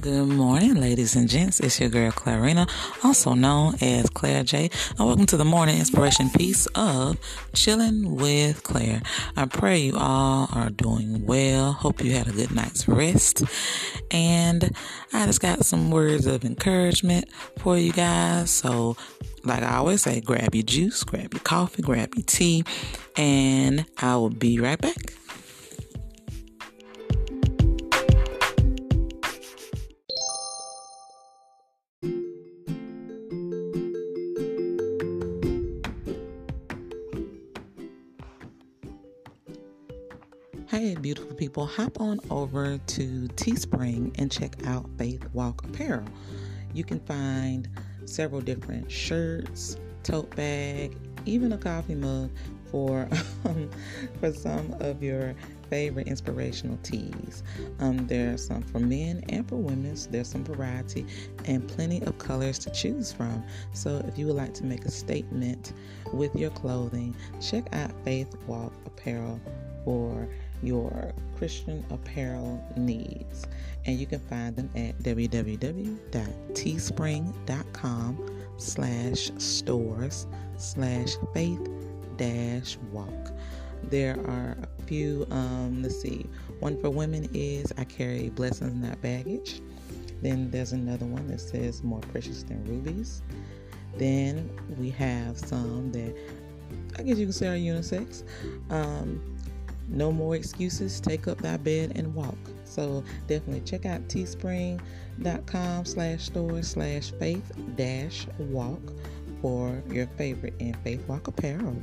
Good morning, ladies and gents. It's your girl Clarina, also known as Claire J. And welcome to the morning inspiration piece of Chilling with Claire. I pray you all are doing well. Hope you had a good night's rest. And I just got some words of encouragement for you guys. So, like I always say, grab your juice, grab your coffee, grab your tea, and I will be right back. Hey, beautiful people, hop on over to Teespring and check out Faith Walk Apparel. You can find several different shirts, tote bag, even a coffee mug for um, for some of your favorite inspirational teas. Um, there's some for men and for women. So There's some variety and plenty of colors to choose from. So if you would like to make a statement with your clothing, check out Faith Walk Apparel for your Christian apparel needs. And you can find them at www.teespring.com slash stores slash faith dash walk. There are a few, um, let's see, one for women is I carry blessings, not baggage. Then there's another one that says more precious than rubies. Then we have some that I guess you can say are unisex. Um, no more excuses. Take up thy bed and walk. So definitely check out teespring.com slash store slash faith dash walk for your favorite in Faith Walk apparel.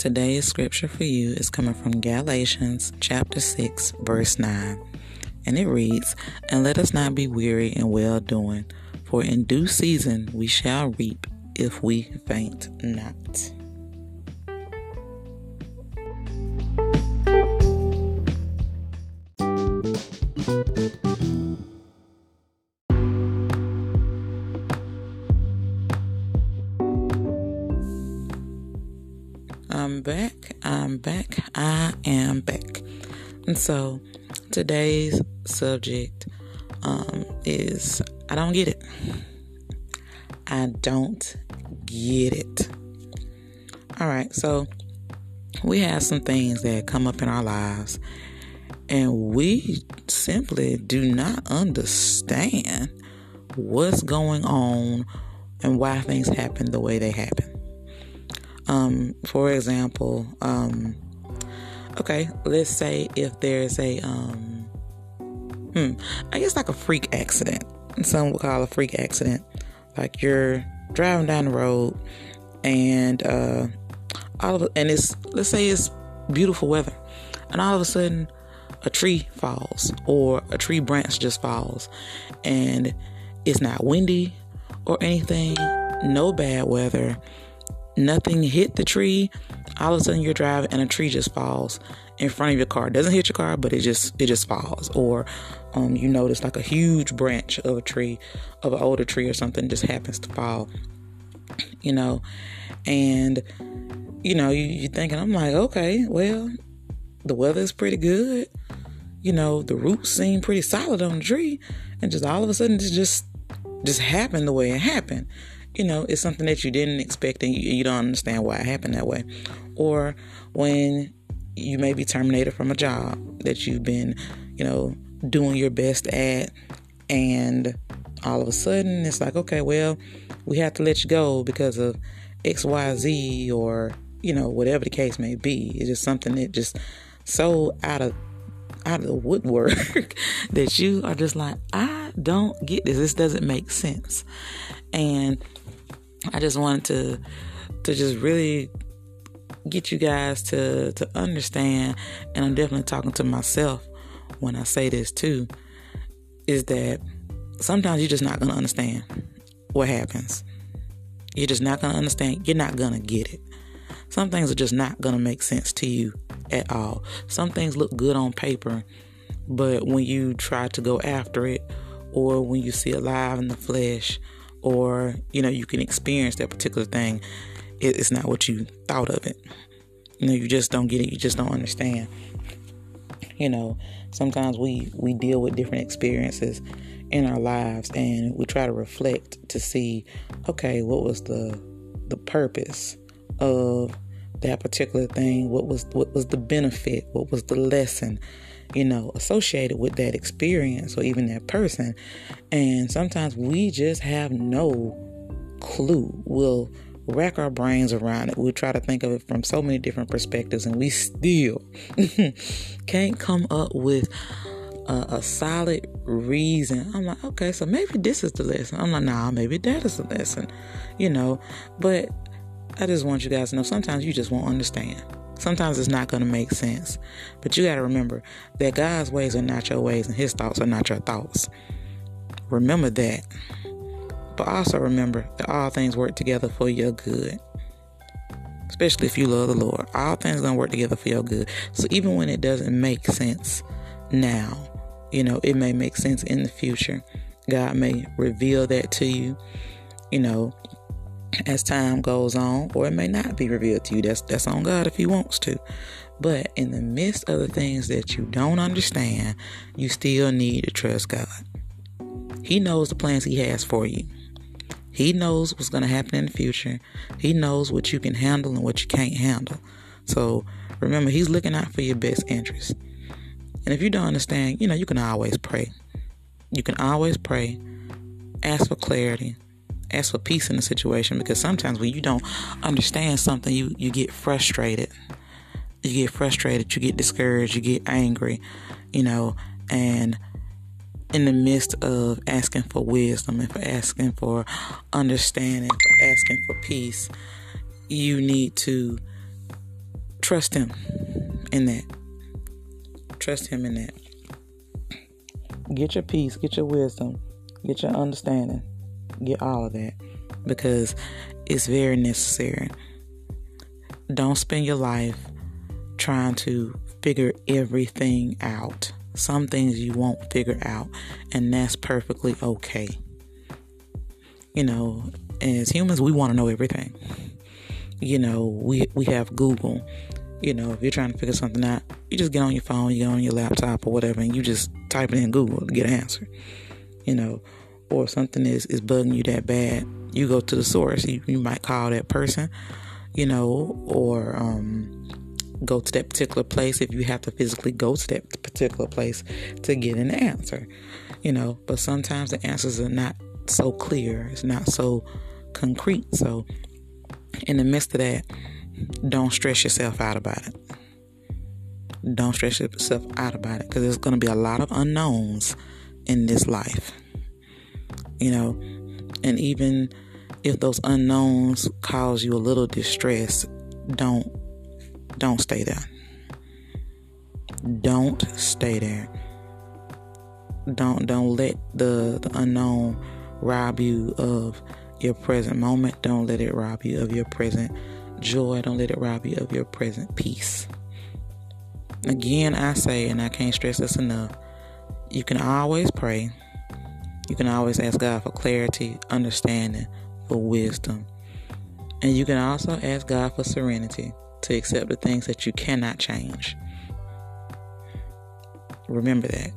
Today's scripture for you is coming from Galatians chapter 6, verse 9. And it reads, And let us not be weary in well doing, for in due season we shall reap if we faint not. I'm back. I'm back. I am back. And so today's subject um, is I don't get it. I don't get it. All right. So we have some things that come up in our lives, and we simply do not understand what's going on and why things happen the way they happen. Um, for example, um, okay, let's say if there's a, um, hmm, I guess like a freak accident. Some would call a freak accident. Like you're driving down the road and, uh, all of and it's, let's say it's beautiful weather and all of a sudden a tree falls or a tree branch just falls and it's not windy or anything, no bad weather nothing hit the tree. All of a sudden you're driving and a tree just falls in front of your car. It doesn't hit your car, but it just it just falls. Or um, you notice like a huge branch of a tree, of an older tree or something, just happens to fall. You know, and you know you, you're thinking, I'm like, okay, well, the weather is pretty good. You know, the roots seem pretty solid on the tree, and just all of a sudden, it just just happened the way it happened you know, it's something that you didn't expect and you, you don't understand why it happened that way. Or when you may be terminated from a job that you've been, you know, doing your best at, and all of a sudden it's like, okay, well, we have to let you go because of XYZ or, you know, whatever the case may be. It's just something that just so out of out of the woodwork that you are just like, I don't get this. This doesn't make sense. And I just wanted to to just really get you guys to to understand and I'm definitely talking to myself when I say this too is that sometimes you're just not going to understand what happens. You're just not going to understand. You're not going to get it. Some things are just not going to make sense to you at all. Some things look good on paper, but when you try to go after it or when you see it live in the flesh, or you know, you can experience that particular thing, it's not what you thought of it. You know, you just don't get it, you just don't understand. You know, sometimes we we deal with different experiences in our lives and we try to reflect to see okay what was the the purpose of that particular thing what was what was the benefit what was the lesson you know associated with that experience or even that person and sometimes we just have no clue we'll rack our brains around it we try to think of it from so many different perspectives and we still can't come up with a, a, solid reason. I'm like, okay, so maybe this is the lesson. I'm like, nah, maybe that is the lesson, you know. But I just want you guys to know sometimes you just won't understand. Sometimes it's not going to make sense. But you got to remember that God's ways are not your ways and his thoughts are not your thoughts. Remember that. But also remember that all things work together for your good. Especially if you love the Lord. All things going to work together for your good. So even when it doesn't make sense now, you know, it may make sense in the future. God may reveal that to you, you know, as time goes on, or it may not be revealed to you. That's that's on God if He wants to. But in the midst of the things that you don't understand, you still need to trust God. He knows the plans He has for you. He knows what's going to happen in the future. He knows what you can handle and what you can't handle. So remember, He's looking out for your best interest. And if you don't understand, you know, you can always pray. You can always pray, ask for clarity, ask for peace in the situation because sometimes when you don't understand something, you, you get frustrated. You get frustrated, you get discouraged, you get angry, you know, and in the midst of asking for wisdom and for asking for understanding, for asking for peace, you need to trust Him in that. Trust Him in that. Get your peace, get your wisdom, get your understanding, get all of that because it's very necessary. Don't spend your life trying to figure everything out. Some things you won't figure out, and that's perfectly okay. You know, as humans, we want to know everything. You know, we we have Google you know, if you're trying to figure something out, you just get on your phone, you get on your laptop or whatever, and you just type it in Google to get an answer. You know, or something is, is bugging you that bad, you go to the source. You, you might call that person, you know, or um, go to that particular place if you have to physically go to that particular place to get an answer, you know. But sometimes the answers are not so clear, it's not so concrete. So, in the midst of that, don't stress yourself out about it. Don't stress yourself out about it because there's going to be a lot of unknowns in this life. You know, and even if those unknowns cause you a little distress, don't don't stay there. Don't stay there. Don't don't let the, the unknown rob you of your present moment. Don't let it rob you of your present joy. Don't let it rob you of your present peace. Again, I say, and I can't stress this enough, you can always pray. You can always ask God for clarity, understanding, for wisdom. And you can also ask God for serenity to accept the things that you cannot change. Remember that.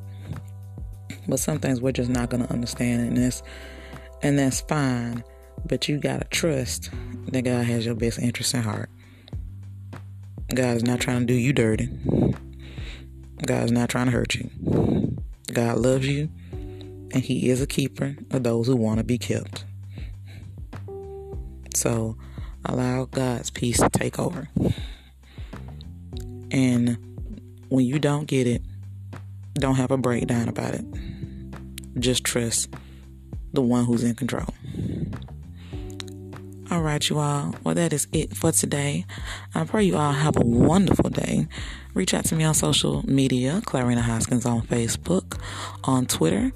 But some things we're just not going to understand, and that's and that's fine. But you gotta trust that God has your best interest in heart. God is not trying to do you dirty. God is not trying to hurt you. God loves you, and He is a keeper of those who want to be kept. So allow God's peace to take over. And when you don't get it, don't have a breakdown about it. Just trust the one who's in control. All right, you all. Well, that is it for today. I pray you all have a wonderful day. Reach out to me on social media, Clarina Hoskins on Facebook, on Twitter.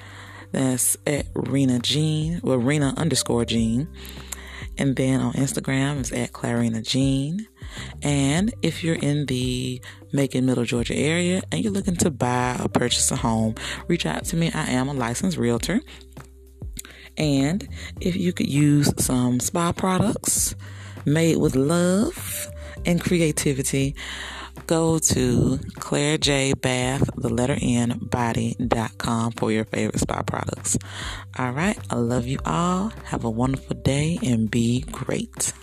That's at Rena Jean, well, Rena underscore Jean. And then on Instagram, it's at Clarina Jean. And if you're in the Macon, Middle Georgia area and you're looking to buy or purchase a home, reach out to me. I am a licensed realtor. And if you could use some spa products made with love and creativity, go to Claire J Bath, the letter N, body.com for your favorite spa products. All right. I love you all. Have a wonderful day and be great.